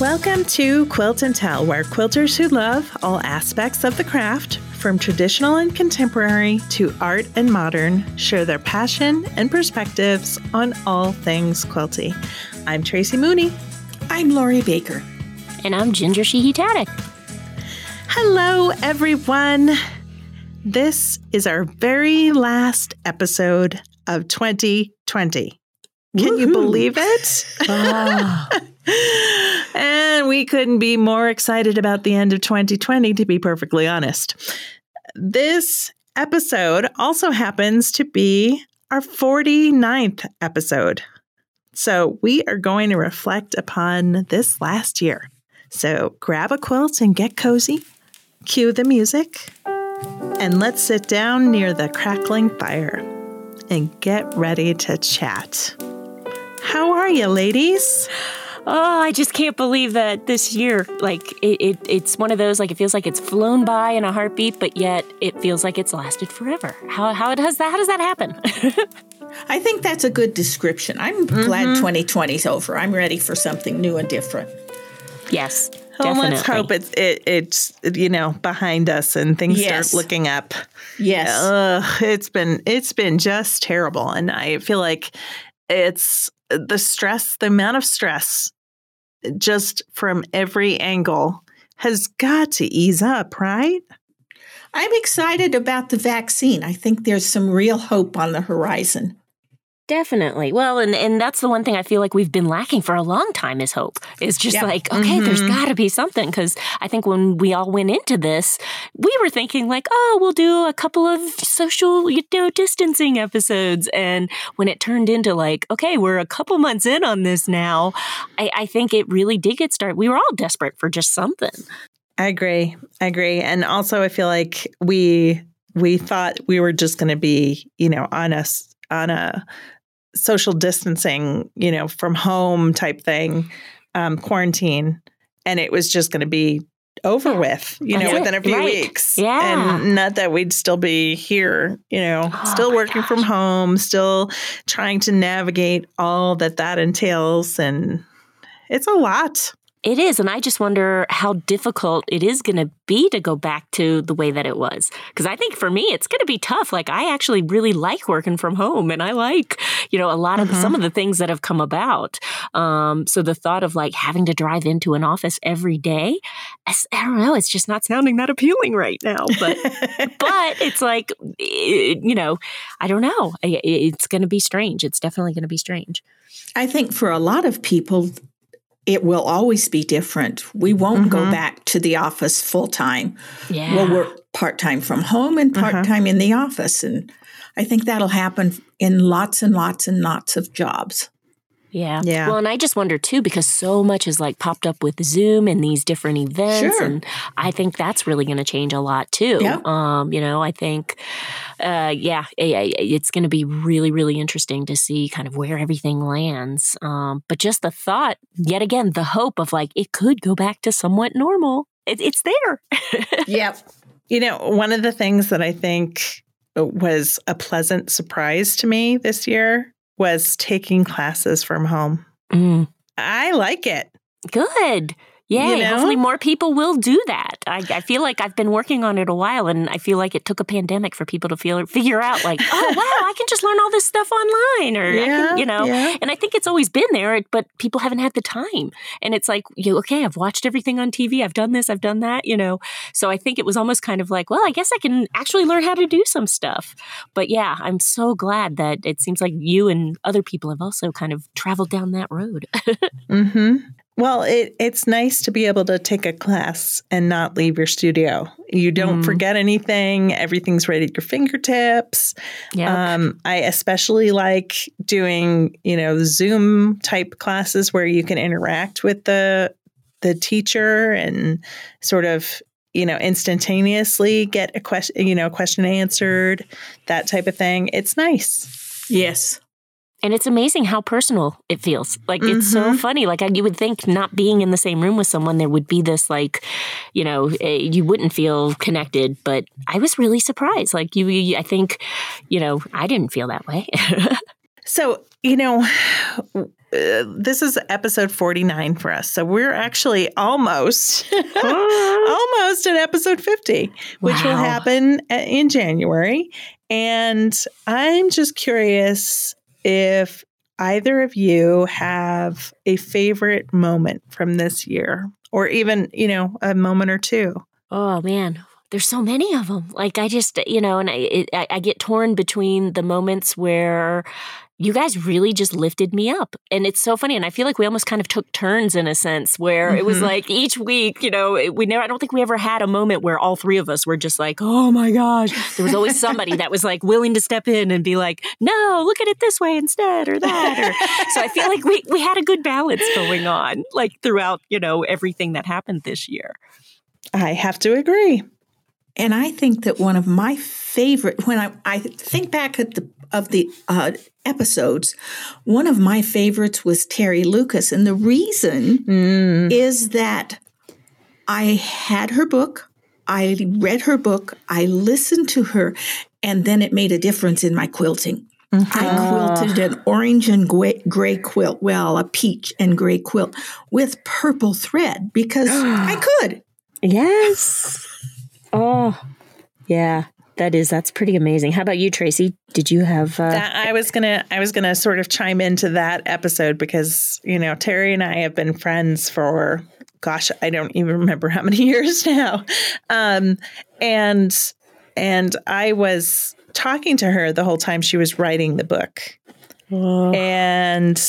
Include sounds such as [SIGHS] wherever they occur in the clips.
Welcome to Quilt and Tell, where quilters who love all aspects of the craft, from traditional and contemporary to art and modern, share their passion and perspectives on all things quilty. I'm Tracy Mooney. I'm Lori Baker. And I'm Ginger Sheehy Taddick. Hello, everyone. This is our very last episode of 2020. Can Woo-hoo. you believe it? Oh. [LAUGHS] and we couldn't be more excited about the end of 2020, to be perfectly honest. This episode also happens to be our 49th episode. So we are going to reflect upon this last year. So grab a quilt and get cozy, cue the music, and let's sit down near the crackling fire and get ready to chat. How are you, ladies? oh, I just can't believe that this year, like, it, it, it's one of those, like, it feels like it's flown by in a heartbeat, but yet it feels like it's lasted forever. How, how does that, how does that happen? [LAUGHS] I think that's a good description. I'm mm-hmm. glad 2020's over. I'm ready for something new and different. Yes. Well, let's hope it's it, it's you know behind us and things yes. start looking up. Yes, uh, it's been it's been just terrible, and I feel like it's the stress, the amount of stress just from every angle has got to ease up, right? I'm excited about the vaccine. I think there's some real hope on the horizon. Definitely. Well, and, and that's the one thing I feel like we've been lacking for a long time is hope. It's just yep. like, okay, mm-hmm. there's got to be something. Because I think when we all went into this, we were thinking like, oh, we'll do a couple of social, you know, distancing episodes. And when it turned into like, okay, we're a couple months in on this now, I, I think it really did get started. We were all desperate for just something. I agree. I agree. And also, I feel like we we thought we were just going to be, you know, on a on a social distancing, you know, from home type thing, um, quarantine, and it was just going to be over with, you know, within a few right. weeks. Yeah. And not that we'd still be here, you know, oh still working gosh. from home, still trying to navigate all that that entails. And it's a lot. It is. And I just wonder how difficult it is going to be to go back to the way that it was. Because I think for me, it's going to be tough. Like, I actually really like working from home and I like, you know, a lot of mm-hmm. some of the things that have come about. Um, so the thought of like having to drive into an office every day, I, I don't know, it's just not sounding that appealing right now. But, [LAUGHS] but it's like, it, you know, I don't know. It's going to be strange. It's definitely going to be strange. I think for a lot of people, it will always be different. We won't mm-hmm. go back to the office full time. Yeah. We'll work part time from home and part time uh-huh. in the office. And I think that'll happen in lots and lots and lots of jobs. Yeah. Yeah. Well, and I just wonder too, because so much has like popped up with Zoom and these different events. Sure. And I think that's really going to change a lot too. Yeah. Um, you know, I think, uh, yeah, it's going to be really, really interesting to see kind of where everything lands. Um, but just the thought, yet again, the hope of like it could go back to somewhat normal. It, it's there. [LAUGHS] yep. You know, one of the things that I think was a pleasant surprise to me this year was taking classes from home. Mm. I like it. Good. Yeah, you know? hopefully more people will do that. I, I, feel like I've been working on it a while, and I feel like it took a pandemic for people to feel figure out, like, [LAUGHS] oh wow, I can just learn all this stuff online, or yeah, can, you know. Yeah. And I think it's always been there, but people haven't had the time. And it's like, you okay, I've watched everything on TV, I've done this, I've done that, you know. So I think it was almost kind of like, well, I guess I can actually learn how to do some stuff. But yeah, I'm so glad that it seems like you and other people have also kind of traveled down that road. [LAUGHS] mm-hmm. Well, it, it's nice to be able to take a class and not leave your studio. You don't mm. forget anything. Everything's right at your fingertips. Yeah. Um, I especially like doing, you know, Zoom type classes where you can interact with the the teacher and sort of you know instantaneously get a question you know question answered that type of thing it's nice yes and it's amazing how personal it feels. Like mm-hmm. it's so mm-hmm. funny. Like you would think not being in the same room with someone, there would be this like, you know, eh, you wouldn't feel connected. But I was really surprised. Like you, I think, you know, I didn't feel that way. [LAUGHS] So, you know, uh, this is episode 49 for us. So we're actually almost [LAUGHS] almost at episode 50, which wow. will happen uh, in January. And I'm just curious if either of you have a favorite moment from this year or even, you know, a moment or two. Oh man, there's so many of them. Like I just, you know, and I, it, I get torn between the moments where you guys really just lifted me up. And it's so funny. And I feel like we almost kind of took turns in a sense where mm-hmm. it was mm-hmm. like each week, you know, we never, I don't think we ever had a moment where all three of us were just like, oh my gosh. There was always somebody that was like willing to step in and be like, no, look at it this way instead or that. Or, so I feel like we, we had a good balance going on like throughout, you know, everything that happened this year. I have to agree. And I think that one of my favorite, when I, I think back at the of the uh, episodes, one of my favorites was Terry Lucas. And the reason mm. is that I had her book, I read her book, I listened to her, and then it made a difference in my quilting. Mm-hmm. I quilted an orange and gray quilt, well, a peach and gray quilt with purple thread because [GASPS] I could. Yes. Oh, yeah. That is that's pretty amazing. How about you, Tracy? Did you have? Uh, that, I was gonna I was gonna sort of chime into that episode because you know Terry and I have been friends for gosh I don't even remember how many [LAUGHS] years now, um, and and I was talking to her the whole time she was writing the book, oh. and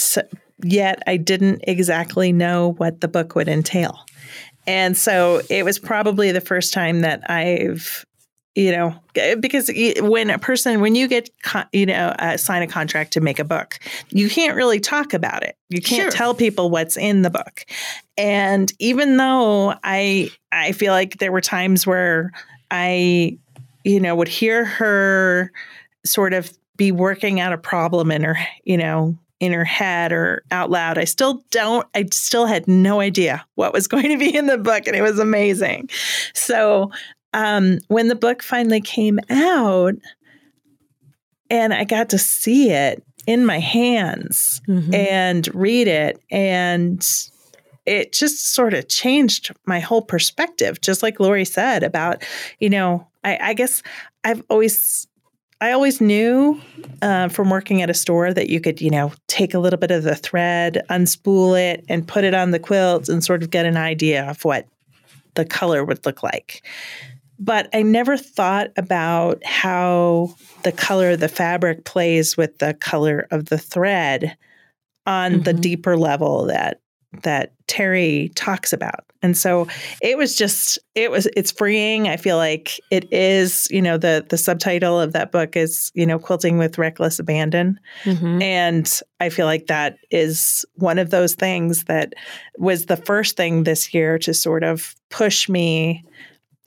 yet I didn't exactly know what the book would entail. And so it was probably the first time that I've, you know, because when a person, when you get, you know, uh, sign a contract to make a book, you can't really talk about it. You can't sure. tell people what's in the book. And even though I, I feel like there were times where I, you know, would hear her sort of be working out a problem in her, you know, in her head or out loud. I still don't, I still had no idea what was [LAUGHS] going to be in the book, and it was amazing. So um, when the book finally came out and I got to see it in my hands mm-hmm. and read it, and it just sort of changed my whole perspective, just like Lori said about, you know, I, I guess I've always I always knew uh, from working at a store that you could, you know, take a little bit of the thread, unspool it, and put it on the quilt and sort of get an idea of what the color would look like. But I never thought about how the color of the fabric plays with the color of the thread on mm-hmm. the deeper level that that Terry talks about. And so it was just it was it's freeing. I feel like it is, you know, the the subtitle of that book is, you know, quilting with reckless abandon. Mm-hmm. And I feel like that is one of those things that was the first thing this year to sort of push me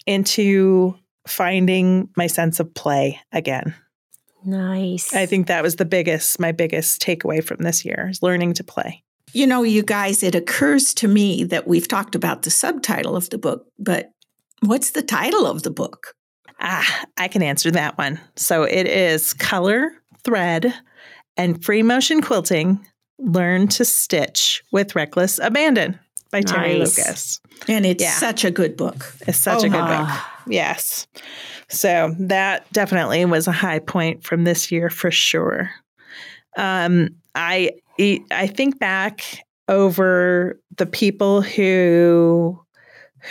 into finding my sense of play again. Nice. I think that was the biggest my biggest takeaway from this year is learning to play. You know, you guys, it occurs to me that we've talked about the subtitle of the book, but what's the title of the book? Ah, I can answer that one. So it is Color, Thread, and Free Motion Quilting Learn to Stitch with Reckless Abandon by nice. Terry Lucas. And it's yeah. such a good book. It's such oh, a good book. Yes. So that definitely was a high point from this year for sure. Um, I I think back over the people who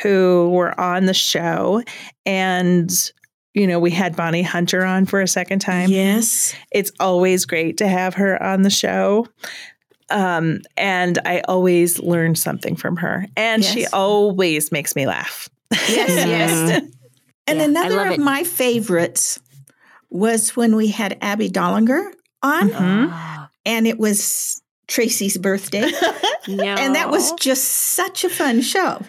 who were on the show and you know, we had Bonnie Hunter on for a second time. Yes. It's always great to have her on the show. Um, and I always learn something from her. And yes. she always makes me laugh. Yes, [LAUGHS] yes. and yeah, another of it. my favorites was when we had Abby Dollinger on. Mm-hmm and it was Tracy's birthday. [LAUGHS] no. And that was just such a fun show.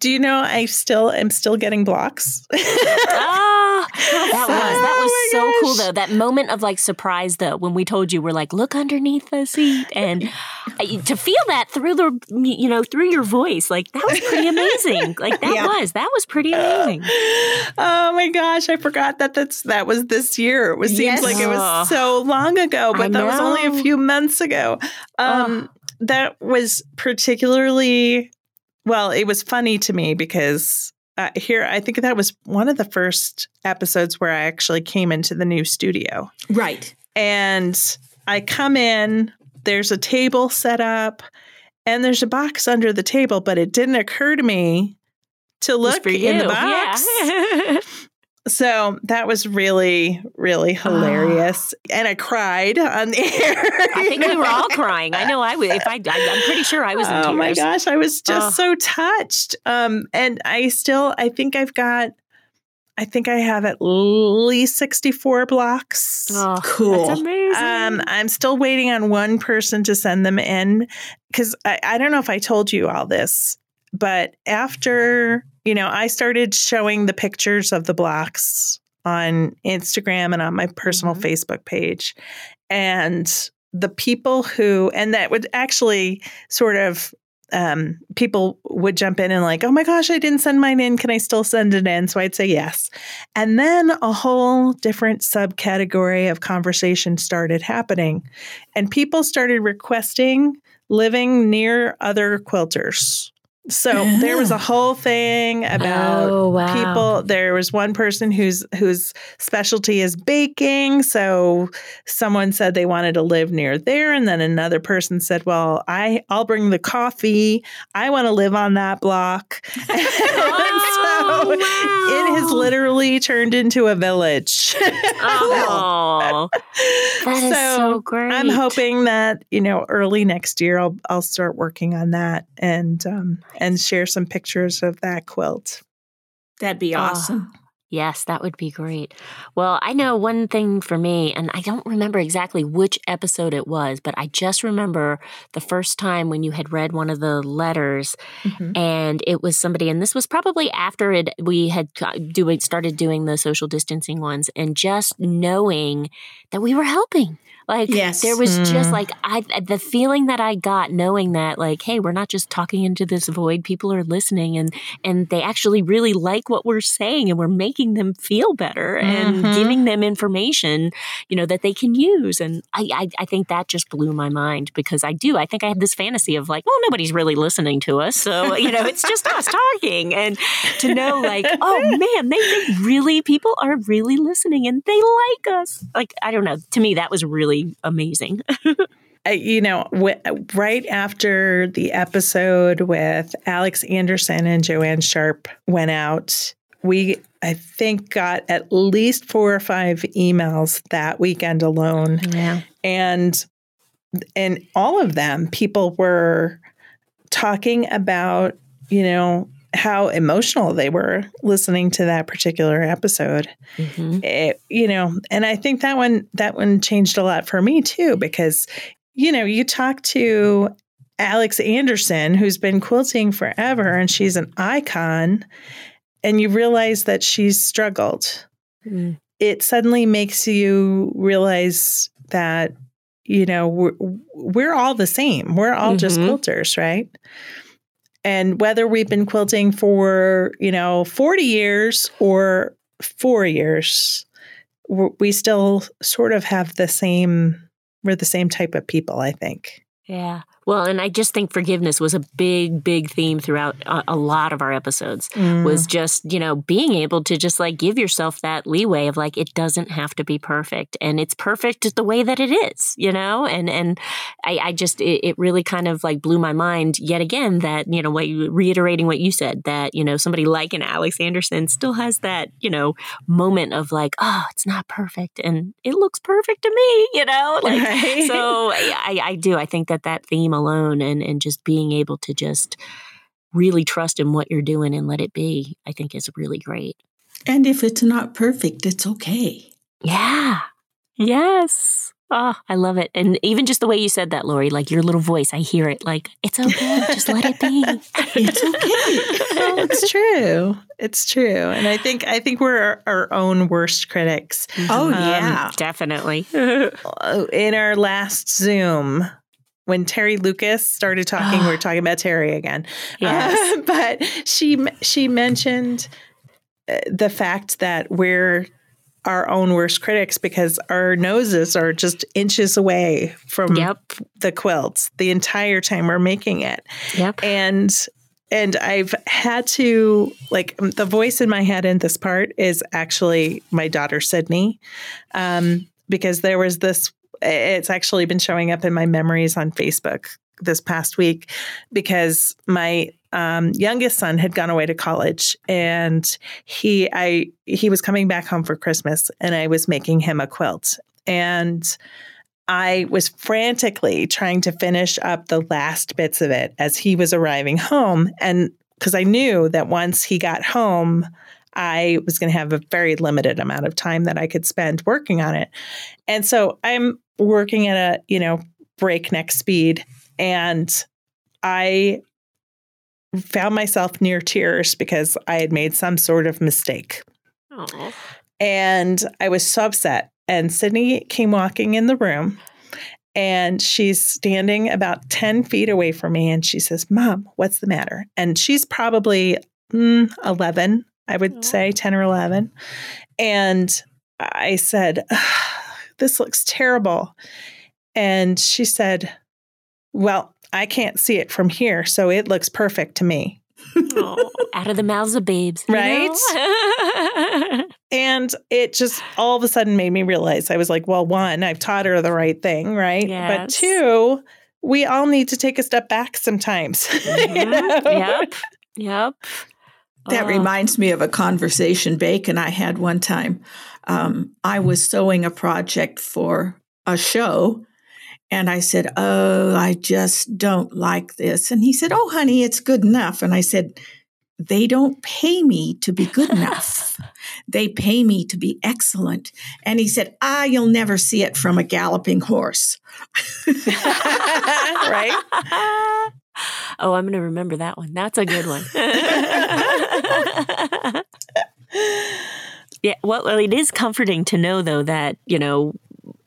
Do you know I still am still getting blocks? [LAUGHS] oh, [LAUGHS] that was that was oh so gosh. cool though. That moment of like surprise though, when we told you we're like, look underneath the seat, and to feel that through the you know through your voice, like that was pretty amazing. [LAUGHS] like that yeah. was that was pretty amazing. Oh my gosh, I forgot that that's that was this year. It was, seems yes. like it was so long ago, but that was only a few months ago. Um, oh. That was particularly well. It was funny to me because uh, here I think that was one of the first episodes where I actually came into the new studio. Right. And I come in, there's a table set up, and there's a box under the table, but it didn't occur to me to look in the box. Yeah. [LAUGHS] So that was really, really hilarious, and I cried on the air. [LAUGHS] I think we were all crying. I know I was. If I, I am pretty sure I was. oh my gosh, I was just oh. so touched. Um, and I still, I think I've got, I think I have at least sixty four blocks. Oh, cool. That's amazing. Um, I'm still waiting on one person to send them in because I, I don't know if I told you all this, but after you know, I started showing the pictures of the blocks on Instagram and on my personal mm-hmm. Facebook page. And the people who, and that would actually sort of, um, people would jump in and like, oh my gosh, I didn't send mine in. Can I still send it in? So I'd say yes. And then a whole different subcategory of conversation started happening. And people started requesting living near other quilters so yeah. there was a whole thing about oh, wow. people. There was one person whose whose specialty is baking. So someone said they wanted to live near there, and then another person said, "Well, I I'll bring the coffee. I want to live on that block." [LAUGHS] [LAUGHS] oh, so wow. it has literally turned into a village. oh, [LAUGHS] that is so, so great. I'm hoping that you know early next year I'll I'll start working on that and. Um, and share some pictures of that quilt. That'd be ah, awesome. Oh, yes, that would be great. Well, I know one thing for me, and I don't remember exactly which episode it was, but I just remember the first time when you had read one of the letters, mm-hmm. and it was somebody, and this was probably after it we had do started doing the social distancing ones, and just knowing that we were helping like yes. there was mm. just like I the feeling that I got knowing that like hey, we're not just talking into this void. People are listening and and they actually really like what we're saying and we're making them feel better and mm-hmm. giving them information, you know, that they can use. And I, I I think that just blew my mind because I do. I think I had this fantasy of like, well, nobody's really listening to us. So, you know, it's just us [LAUGHS] talking. And to know like, [LAUGHS] oh man, they, they really people are really listening and they like us. Like, I don't know. To me, that was really really amazing. [LAUGHS] Uh, you know, w- right after the episode with Alex Anderson and Joanne Sharp went out, we, I think, got at least four or five emails that weekend alone. Yeah. And, and all of them, people were talking about, you know, how emotional they were listening to that particular episode. Mm-hmm. It, you know, and I think that one that one changed a lot for me too because you know, you talk to Alex Anderson who's been quilting forever and she's an icon and you realize that she's struggled. Mm. It suddenly makes you realize that you know, we're, we're all the same. We're all mm-hmm. just quilters, right? And whether we've been quilting for, you know, 40 years or four years, we still sort of have the same, we're the same type of people, I think. Yeah. Well, and I just think forgiveness was a big, big theme throughout a, a lot of our episodes. Mm. Was just you know being able to just like give yourself that leeway of like it doesn't have to be perfect, and it's perfect the way that it is, you know. And and I, I just it, it, really kind of like blew my mind yet again that you know what you, reiterating what you said that you know somebody like an Alex Anderson still has that you know moment of like oh it's not perfect and it looks perfect to me, you know. Like right. so [LAUGHS] I, I do I think that that theme alone and, and just being able to just really trust in what you're doing and let it be, I think is really great. And if it's not perfect, it's okay. Yeah. Yes. Oh, I love it. And even just the way you said that, Lori, like your little voice, I hear it like, it's okay. just let it be. [LAUGHS] it's okay. well, it's [LAUGHS] true. It's true. And I think I think we're our, our own worst critics. Mm-hmm. Oh um, yeah. Definitely. [LAUGHS] Uh, in our last Zoom, when Terry Lucas started talking, we are [GASPS] talking about Terry again. Yes. Uh, [LAUGHS] but she she mentioned uh, the fact that we're our own worst critics because our noses are just inches away from yep. the quilts the entire time we're making it. Yep. And and I've had to like the voice in my head in this part is actually my daughter Sydney, um, because there was this. It's actually been showing up in my memories on Facebook this past week because my um, youngest son had gone away to college and he I he was coming back home for Christmas and I was making him a quilt and I was frantically trying to finish up the last bits of it as he was arriving home and because I knew that once he got home I was going to have a very limited amount of time that I could spend working on it. And so I'm working at a, you know, breakneck speed and I found myself near tears because I had made some sort of mistake. Aww. And I was so upset. And Sydney came walking in the room and she's standing about 10 feet away from me and she says, Mom, what's the matter? And she's probably mm, 11, I would Aww. say 10 or 11. And I said, This looks terrible. And she said, Well, I can't see it from here, so it looks perfect to me. oh, out of the mouths of babes. Right? [LAUGHS] and it just all of a sudden made me realize I was like, well, one, I've taught her the right thing, right? Yes. But two, we all need to take a step back sometimes. [LAUGHS] Mm-hmm. you know? Yep. Yep. That oh. reminds me of a conversation Bacon I had one time. Um, I was sewing a project for a show and I said, Oh, I just don't like this. And he said, Oh, honey, it's good enough. And I said, They don't pay me to be good enough. [LAUGHS] they pay me to be excellent. And he said, Ah, you'll never see it from a galloping horse. [LAUGHS] right? [LAUGHS] Oh, I'm going to remember that one. That's a good one. Yeah, well, it is comforting to know, though, that, you know,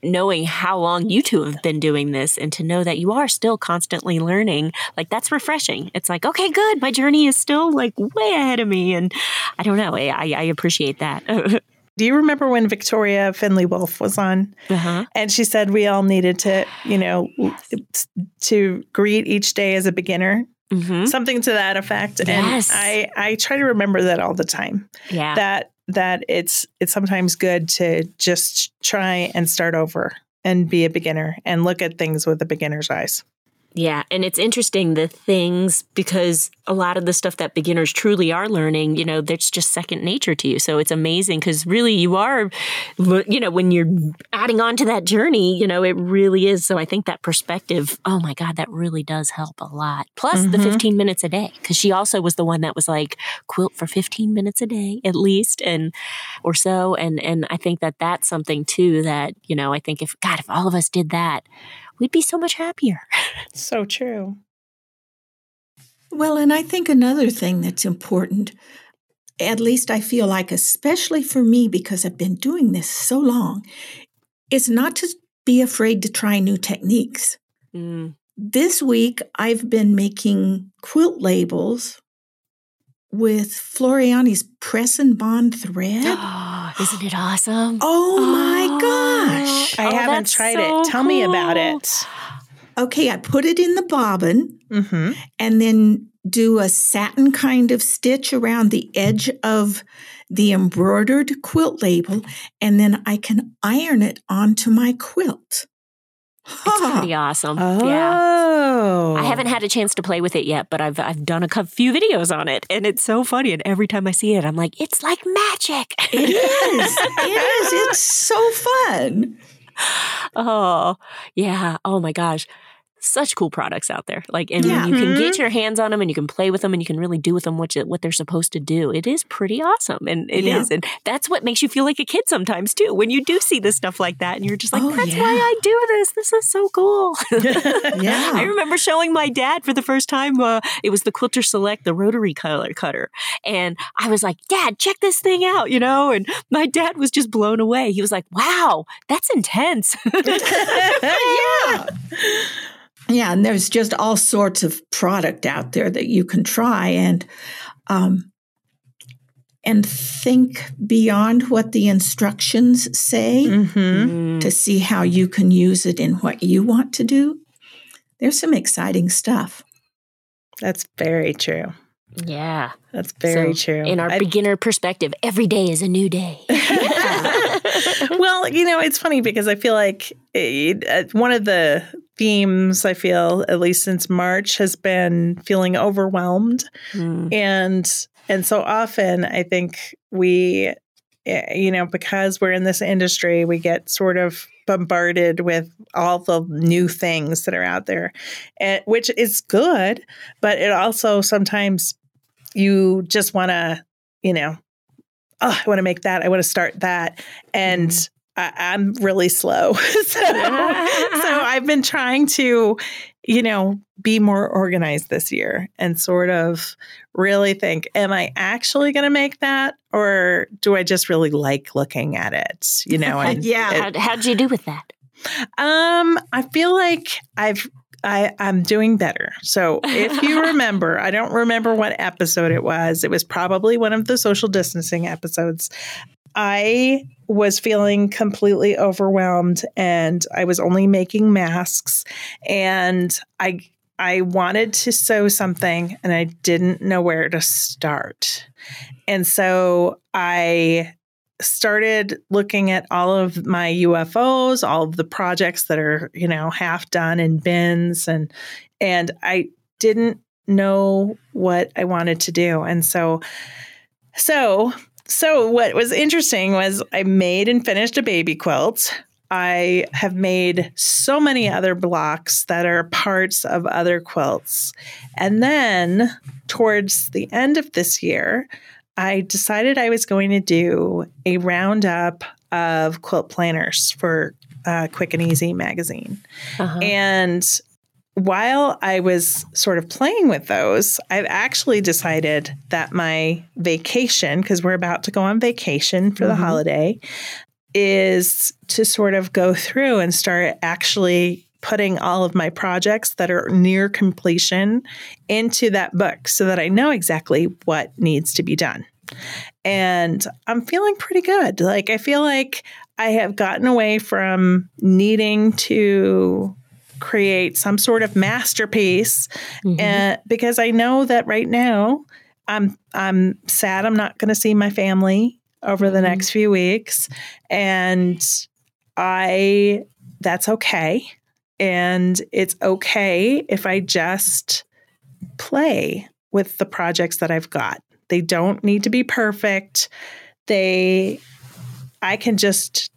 knowing how long you two have been doing this and to know that you are still constantly learning, like that's refreshing. It's like, okay, good. My journey is still like way ahead of me. And I don't know. I, I appreciate that. [LAUGHS] Do you remember when Victoria Findlay Wolfe was on? Uh-huh. And she said we all needed to, you know, to greet each day as a beginner. Mm-hmm. Something to that effect. Yes. And I, I try to remember that all the time. Yeah. That that it's it's sometimes good to just try and start over and be a beginner and look at things with a beginner's eyes. Yeah, and it's interesting the things because a lot of the stuff that beginners truly are learning, you know, that's just second nature to you. So it's amazing because really you are, you know, when you're adding on to that journey, you know, it really is. So I think that perspective, oh my God, that really does help a lot. Plus mm-hmm. the 15 minutes a day because she also was the one that was like quilt for 15 minutes a day at least and or so. And and I think that that's something too that you know I think if God if all of us did that we'd be so much happier. [LAUGHS] so true. Well, and I think another thing that's important, at least I feel like, especially for me, because I've been doing this so long, is not to be afraid to try new techniques. Mm. This week, I've been making quilt labels with Floriani's press and bond thread. [GASPS] [GASPS] Isn't it awesome? Oh, oh my gosh. I oh, haven't tried so it. Tell cool. me about it. Okay, I put it in the bobbin mm-hmm. and then do a satin kind of stitch around the edge of the embroidered quilt label, and then I can iron it onto my quilt. It's pretty [LAUGHS] awesome. Oh. Yeah. I oh. haven't had a chance to play with it yet, but I've I've done a few videos on it, and it's so funny. And every time I see it, I'm like, it's like magic. It is. [LAUGHS] it is. It's so fun. Oh yeah. Oh my gosh. Such cool products out there. Like, and yeah. you can get mm-hmm. your hands on them and you can play with them and you can really do with them what, you, what they're supposed to do. It is pretty awesome. And it yeah. is, And that's what makes you feel like a kid sometimes too, when you do see this stuff like that and you're just like, oh, that's yeah. why I do this. This is so cool. [LAUGHS] yeah. [LAUGHS] I remember showing my dad for the first time, uh, it was the Quilter Select, the rotary color cutter. And I was like, Dad, check this thing out, you know? And my dad was just blown away. He was like, wow, that's intense. [LAUGHS] yeah. Yeah, and there's just all sorts of product out there that you can try and um, and think beyond what the instructions say mm-hmm. to see how you can use it in what you want to do. There's some exciting stuff. That's very true. Yeah. That's very so true. In our I, beginner perspective, every day is a new day. [LAUGHS] well, you know, it's funny because I feel like it, uh, one of the themes I feel, at least since March, has been feeling overwhelmed. Mm. And and so often I think we eh, you know, because we're in this industry, we get sort of bombarded with all the new things that are out there, and, which is good, but it also sometimes you just want to, you know, oh, I want to make that. I want to start that. And mm-hmm. I, am really slow. [LAUGHS] so, so [LAUGHS] I've been trying to, you know, be more organized this year and sort of really think, am I actually going to make that? Or do I just really like looking at it? You know, [LAUGHS] and yeah. It, How'd you do with that? Um, I feel like I've I, I'm doing better. So if you remember, I don't remember what episode it was. It was probably one of the social distancing episodes. I was feeling completely overwhelmed and I was only making masks and I I wanted to sew something and I didn't know where to start. And so I started looking at all of my UFOs, all of the projects that are, you know, half done in bins and and I didn't know what I wanted to do. And so so so what was interesting was I made and finished a baby quilt. I have made so many other blocks that are parts of other quilts. And then towards the end of this year, I decided I was going to do a roundup of quilt planners for uh, Quick and Easy magazine. Uh-huh. And while I was sort of playing with those, I've actually decided that my vacation, because we're about to go on vacation for mm-hmm. the holiday, is to sort of go through and start actually putting all of my projects that are near completion into that book so that I know exactly what needs to be done. And I'm feeling pretty good. Like, I feel like I have gotten away from needing to create some sort of masterpiece mm-hmm. uh, because I know that right now I'm I'm sad I'm not going to see my family over the mm-hmm. next few weeks and I that's okay. And it's okay if I just play with the projects that I've got. They don't need to be perfect. They, I can just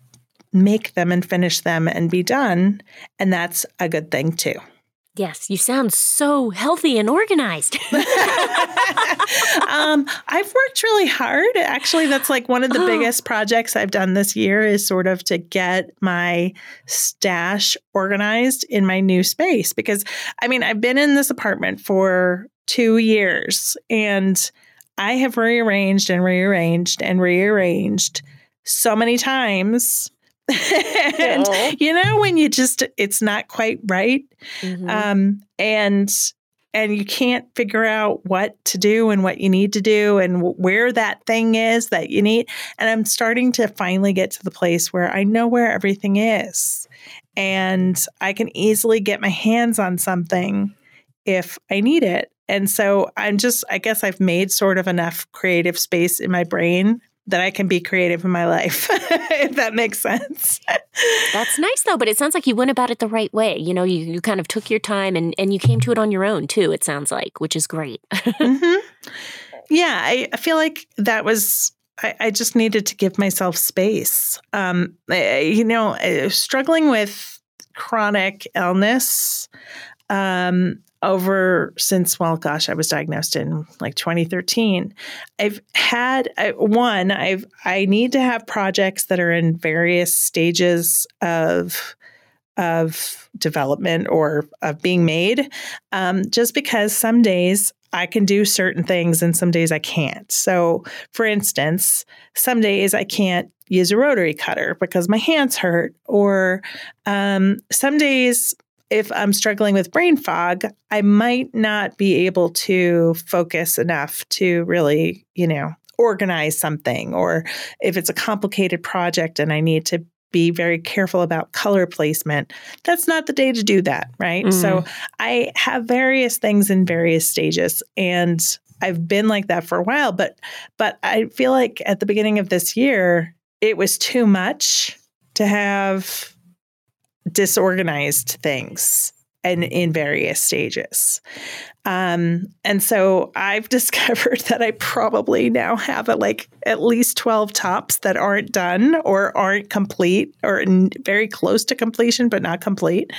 make them and finish them and be done. And that's a good thing too. Yes, you sound so healthy and organized. [LAUGHS] um, I've worked really hard. Actually, that's like one of the oh. biggest projects I've done this year is sort of to get my stash organized in my new space. Because I mean, I've been in this apartment for two years and I have rearranged and rearranged and rearranged so many times [LAUGHS] and Aww. you know when you just it's not quite right mm-hmm. um and and you can't figure out what to do and what you need to do and where that thing is that you need and i'm starting to finally get to the place where i know where everything is and i can easily get my hands on something if i need it and so i'm just i guess i've made sort of enough creative space in my brain that I can be creative in my life, [LAUGHS] if that makes sense. That's nice though, but it sounds like you went about it the right way. You know, you, you kind of took your time and, and you came to it on your own too, it sounds like, which is great. [LAUGHS] mm-hmm. Yeah, I, I feel like that was I, I, just needed to give myself space. Um, I, you know, struggling with chronic illness um, over since well gosh i was diagnosed in like 2013 i've had I, one i've i need to have projects that are in various stages of of development or of being made um, just because some days I can do certain things and some days I can't. So, for instance, some days I can't use a rotary cutter because my hands hurt, or um, some days if I'm struggling with brain fog, I might not be able to focus enough to really, you know, organize something, or if it's a complicated project and I need to be very careful about color placement. That's not the day to do that, right? Mm. So I have various things in various stages and I've been like that for a while, but but I feel like at the beginning of this year it was too much to have disorganized things and in various stages. Um, and so I've [LAUGHS] discovered that I probably now have a, like at least 12 tops that aren't done or aren't complete or very close to completion, but not complete.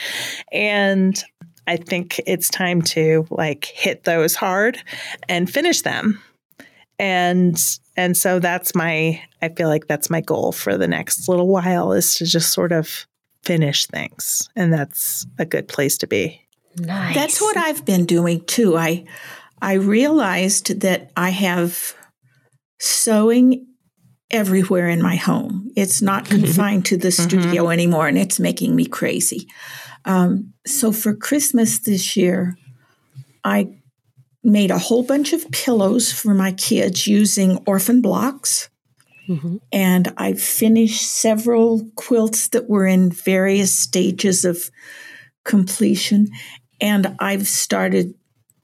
And I think it's time to like hit those hard and finish them. And and so that's my I feel like that's my goal for the next little while is to just sort of finish things. And that's a good place to be. Nice. That's what I've been doing too. I I realized that I have sewing everywhere in my home. It's not [LAUGHS] confined to the mm-hmm. studio mm-hmm. anymore, and it's making me crazy. Um, so for Christmas this year, I made a whole bunch of pillows for my kids using orphan blocks. Mm-hmm. And I finished several quilts that were in various stages of completion. And I've started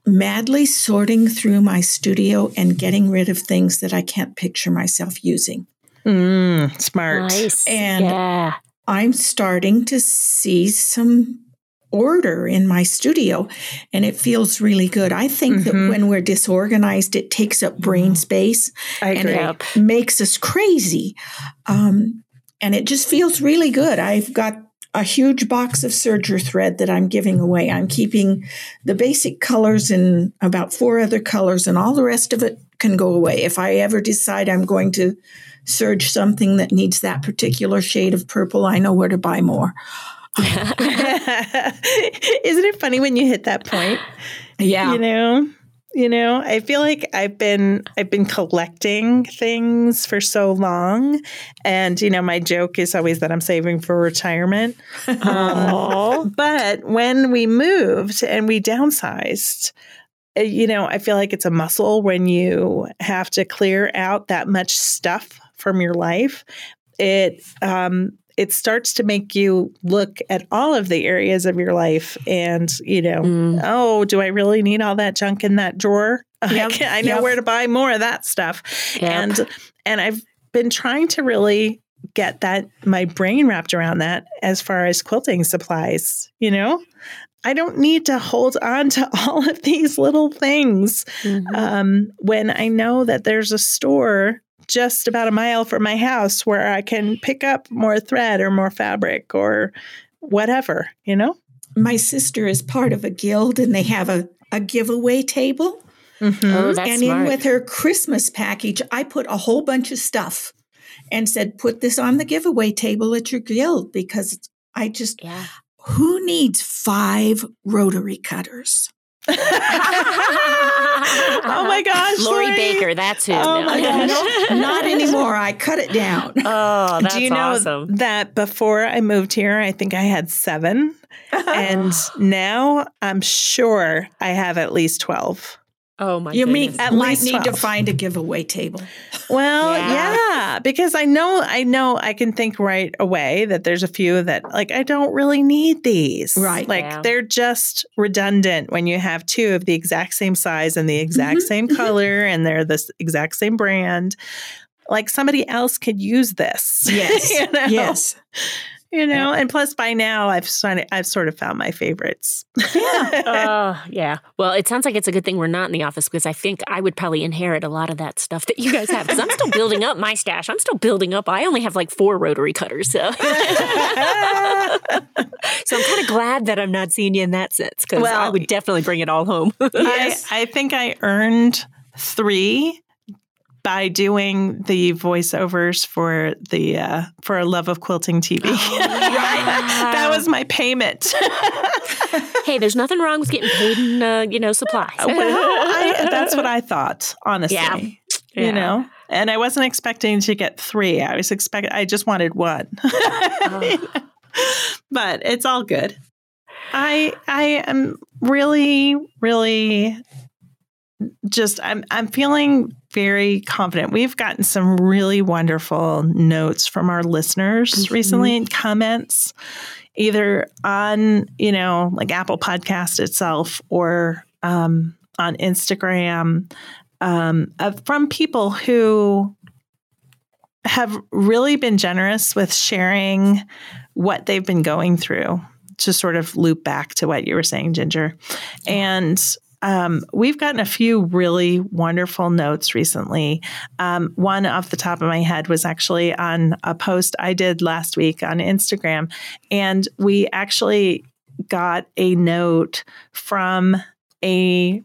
madly sorting through my studio and getting rid of things that I can't picture myself using. Mm, smart. Nice. And yeah. I'm starting to see some order in my studio and it feels really good. I think mm-hmm. that when we're disorganized, it takes up brain mm-hmm. space and it makes us crazy. Um, and it just feels really good. I've got a huge box of serger thread that I'm giving away. I'm keeping the basic colors and about four other colors, and all the rest of it can go away. If I ever decide I'm going to serge something that needs that particular shade of purple, I know where to buy more. [LAUGHS] Isn't it funny when you hit that point? Yeah. You know? You know, I feel like I've been I've been collecting things for so long, and you know, my joke is always that I'm saving for retirement. Um, but when we moved and we downsized, uh, you know, I feel like it's a muscle when you have to clear out that much stuff from your life. It um, it starts to make you look at all of the areas of your life and, you know, mm. oh, do I really need all that junk in that drawer? [LAUGHS] Yep. I, I know yep. where to buy more of that stuff. Yep. And and I've been trying to really get that my brain wrapped around that as far as quilting supplies, you know? I don't need to hold on to [LAUGHS] all of these little things mm-hmm. um, when I know that there's a store just about a mile from my house where I can pick up more thread or more fabric or whatever, you know? My sister is part of a guild and they have a, a giveaway table. Mm-hmm. Oh, that's and smart. in with her Christmas package, I put a whole bunch of stuff and said, put this on the giveaway table at your guild because I just, yeah. who needs five rotary cutters? Oh my gosh, Lori, Lori Baker, that's who. Oh my gosh, not anymore. I cut it down. [LAUGHS] Oh, that's Do you know awesome. that before I moved here, I think I had seven, [LAUGHS] and now I'm sure I have at least twelve. Oh my! You goodness. mean at might need 12. to find a giveaway table? [LAUGHS] Well, yeah. yeah. because I know, I know, I can think right away that there's a few that like I don't really need these. Right, like yeah. they're just redundant when you have two of the exact same size and the exact mm-hmm. same mm-hmm. color, and they're the exact same brand. Like somebody else could use this. [LAUGHS] Yes. you know? Yes. You know, and plus by now I've sort of, I've sort of found my favorites. Yeah. uh, [LAUGHS] yeah. Well, it sounds like it's a good thing we're not in the office because I think I would probably inherit a lot of that stuff that you guys have because I'm still building up my stash. I'm still building up. I only have like four rotary cutters. So, [LAUGHS] so I'm kind of glad that I'm not seeing you in that sense because well, I would definitely bring it all home. [LAUGHS] yes. I, I think I earned three by doing the voiceovers for the uh, for a love of quilting TV. Oh, [LAUGHS] that was my payment. [LAUGHS] hey, there's nothing wrong with getting paid in uh, you know supplies. well, I, [LAUGHS] that's what I thought, honestly. Yeah. yeah. You know, and I wasn't expecting to get three. I was expecting. I just wanted one. oh. But it's all good. I I am really really just I'm I'm feeling very confident. We've gotten some really wonderful notes from our listeners mm-hmm. recently and comments either on, you know, like Apple Podcast itself or um, on Instagram um, uh, from people who have really been generous with sharing what they've been going through to sort of loop back to what you were saying, Ginger. And um, we've gotten a few really wonderful notes recently. Um, one off the top of my head was actually on a post I did last week on Instagram. And we actually got a note from a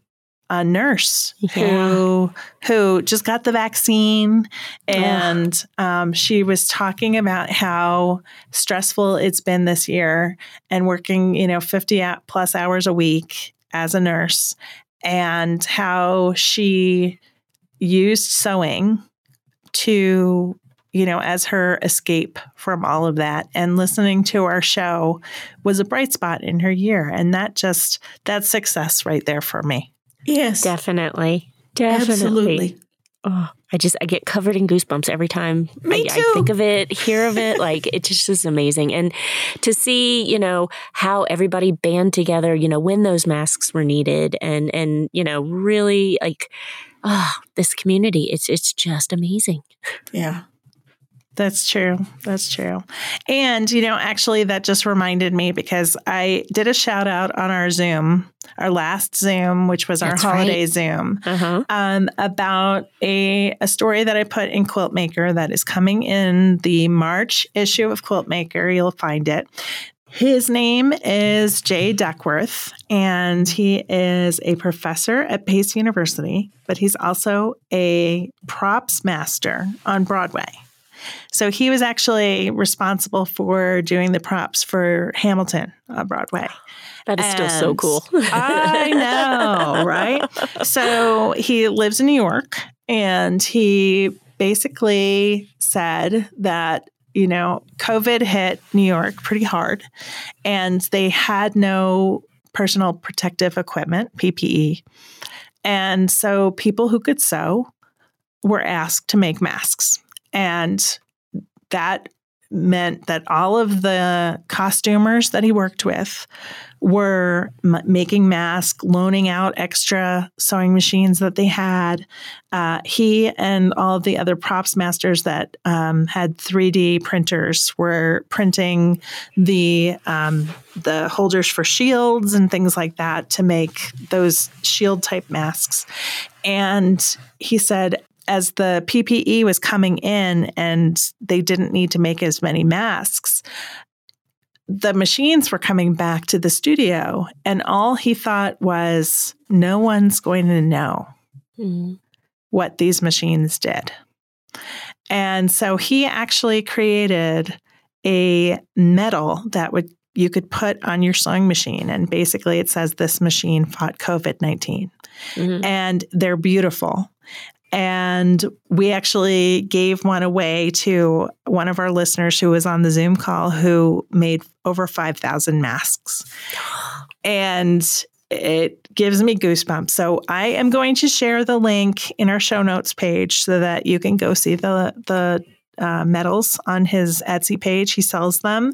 a nurse yeah. who who just got the vaccine and um, she was talking about how stressful it's been this year and working you know 50 plus hours a week as a nurse and how she used sewing to you know as her escape from all of that. And listening to our show was a bright spot in her year. And that just that's success right there for me. Yes. Definitely. Definitely. absolutely oh I just I get covered in goosebumps every time I, I, think of it, hear of it. like it just is amazing, and to see you know how everybody band together, you know, when those masks were needed, and and you know really like oh this community, it's it's just amazing. Yeah. That's true. That's true. And, you know, actually, that just reminded me because I did a shout out on our Zoom, our last Zoom, which was our holiday right. Zoom, uh-huh. um, about a, a story that I put in Quiltmaker that is coming in the March issue of Quiltmaker. You'll find it. His name is Jay Duckworth, and he is a professor at Pace University, but he's also a props master on Broadway. So he was actually responsible for doing the props for Hamilton on Broadway. That is and still so cool. I know, [LAUGHS] right? So he lives in New York and he basically said that you know, COVID hit New York pretty hard and they had no personal protective equipment, PPE. And so people who could sew were asked to make masks. And that meant that all of the costumers that he worked with were m- making masks, loaning out extra sewing machines that they had. Uh, he and all of the other props masters that um, had 3D printers were printing the um, the holders for shields and things like that to make those shield type masks. And he said, as the PPE was coming in and they didn't need to make as many masks, the machines were coming back to the studio. And all he thought was, no one's going to know mm-hmm. what these machines did. And so he actually created a medal that would you could put on your sewing machine and basically it says this machine fought covid-19 mm-hmm. and they're beautiful and we actually gave one away to one of our listeners who was on the Zoom call who made over 5,000 masks. And it gives me goosebumps. So I am going to share the link in our show notes page so that you can go see the the uh, medals on his Etsy page. He sells them.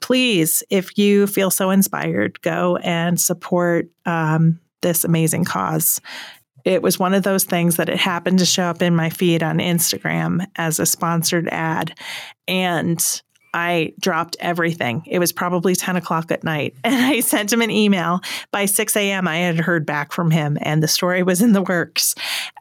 Please, if you feel so inspired, go and support um, this amazing cause it was one of those things that it happened to show up in my feed on Instagram as a sponsored ad. And I dropped everything. It was probably 10 o'clock at night. [LAUGHS] And I sent him an email. By 6 a.m., I had heard back from him, and the story was in the works.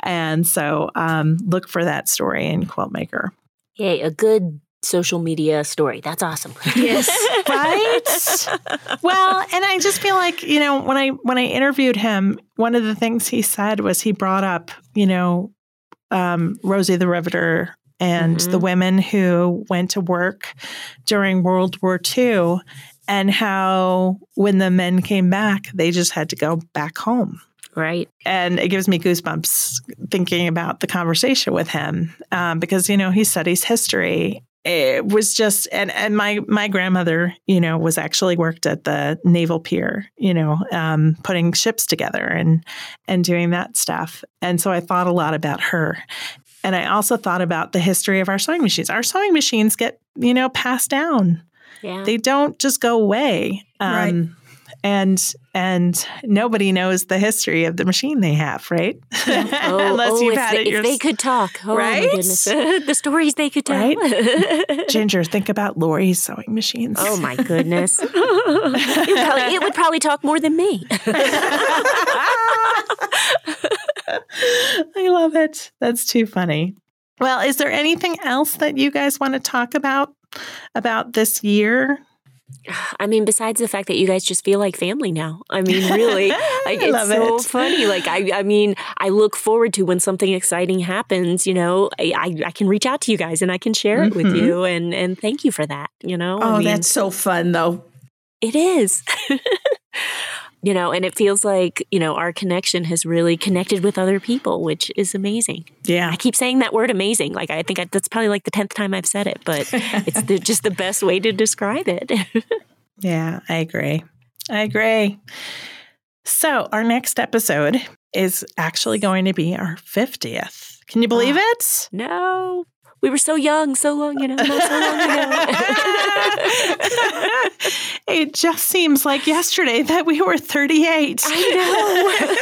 And so um, look for that story in Quiltmaker. Yay, a good social media story. That's awesome. Yes. [LAUGHS] right? well, and I just feel like, you know, when I when I interviewed him, one of the things he said was he brought up, you know, um, Rosie the Riveter and mm-hmm. the women who went to work during World War II and how when the men came back, they just had to go back home. Right. And it gives me goosebumps thinking about the conversation with him um, because, you know, he studies history it was just and and my my grandmother you know was actually worked at the naval pier you know um, putting ships together and and doing that stuff. And so i thought a lot about her. And i also thought about the history of our sewing machines. Our sewing machines get you know passed down. Yeah. they don't just go away. Um, right and and nobody knows the history of the machine they have, right? Yeah. [LAUGHS] Oh, Unless oh, you've had they, it. If they could talk, oh right? my goodness, [LAUGHS] the stories they could tell. Right? [LAUGHS] Ginger, think about Lori's sewing machines. Oh my goodness, it, would probably, it would probably talk more than me. I love it. That's too funny. Well, is there anything else that you guys want to talk about about this year [SIGHS] I mean, besides the fact that you guys just feel like family now. I mean, really, [LAUGHS] like it's so it. funny. Like I, I mean, I look forward to when something exciting happens. You know, I, I, can reach out to you guys and I can share it mm-hmm. with you, and and thank you for that. You know, oh, I mean, that's so fun though. It is. [LAUGHS] you know, and it feels like, you know, our connection has really connected with other people, which is amazing. Yeah. I keep saying that word amazing. Like, I think I, that's probably like the 10th time I've said it, but [LAUGHS] it's the, just the best way to describe it. [LAUGHS] yeah, I agree. I agree. So, our next episode is actually going to be our 50th. Can you believe oh, it? No we were so young, so long, you know, so long ago. [LAUGHS] it just seems like yesterday that we were 38. I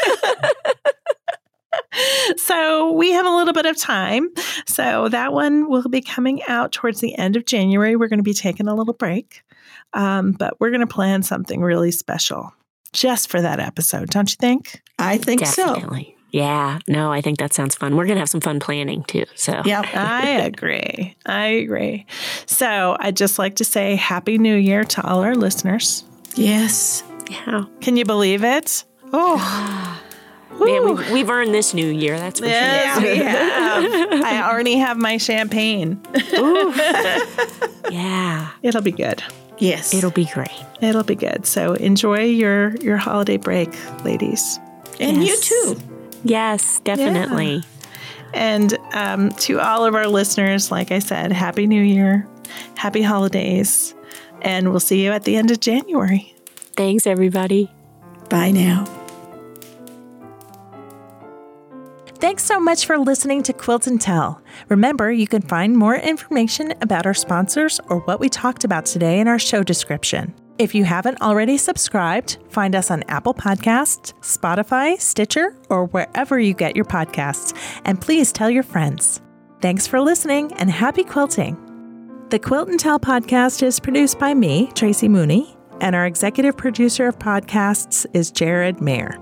know. [LAUGHS] so we have a little bit of time. So that one will be coming out towards the end of January. We're going to be taking a little break, um, but we're going to plan something really special just for that episode, don't you think? I think Definitely. so. Yeah, no, I think that sounds fun. We're going to have some fun planning too. So, yeah, I [LAUGHS] agree. I agree. So, I'd just like to say Happy New Year to all our listeners. Yes. Yeah. Can you believe it? Oh. [SIGHS] Man, we've, we've, earned this new year. That's for yes, sure. we [LAUGHS] have. I already have my champagne. [LAUGHS] yeah. It'll be good. Yes. It'll be great. It'll be good. So enjoy your your holiday break, ladies. And yes. you too. Yes, definitely. Yeah. And um, to all of our listeners, like I said, Happy New Year, Happy Holidays, and we'll see you at the end of January. Thanks, everybody. Bye now. Thanks so much for listening to Quilt and Tell. Remember, you can find more information about our sponsors or what we talked about today in our show description. If you haven't already subscribed, find us on Apple Podcasts, Spotify, Stitcher, or wherever you get your podcasts. And please tell your friends. Thanks for listening and happy quilting. The Quilt and Tell podcast is produced by me, Tracy Mooney, and our executive producer of podcasts is Jared Mayer.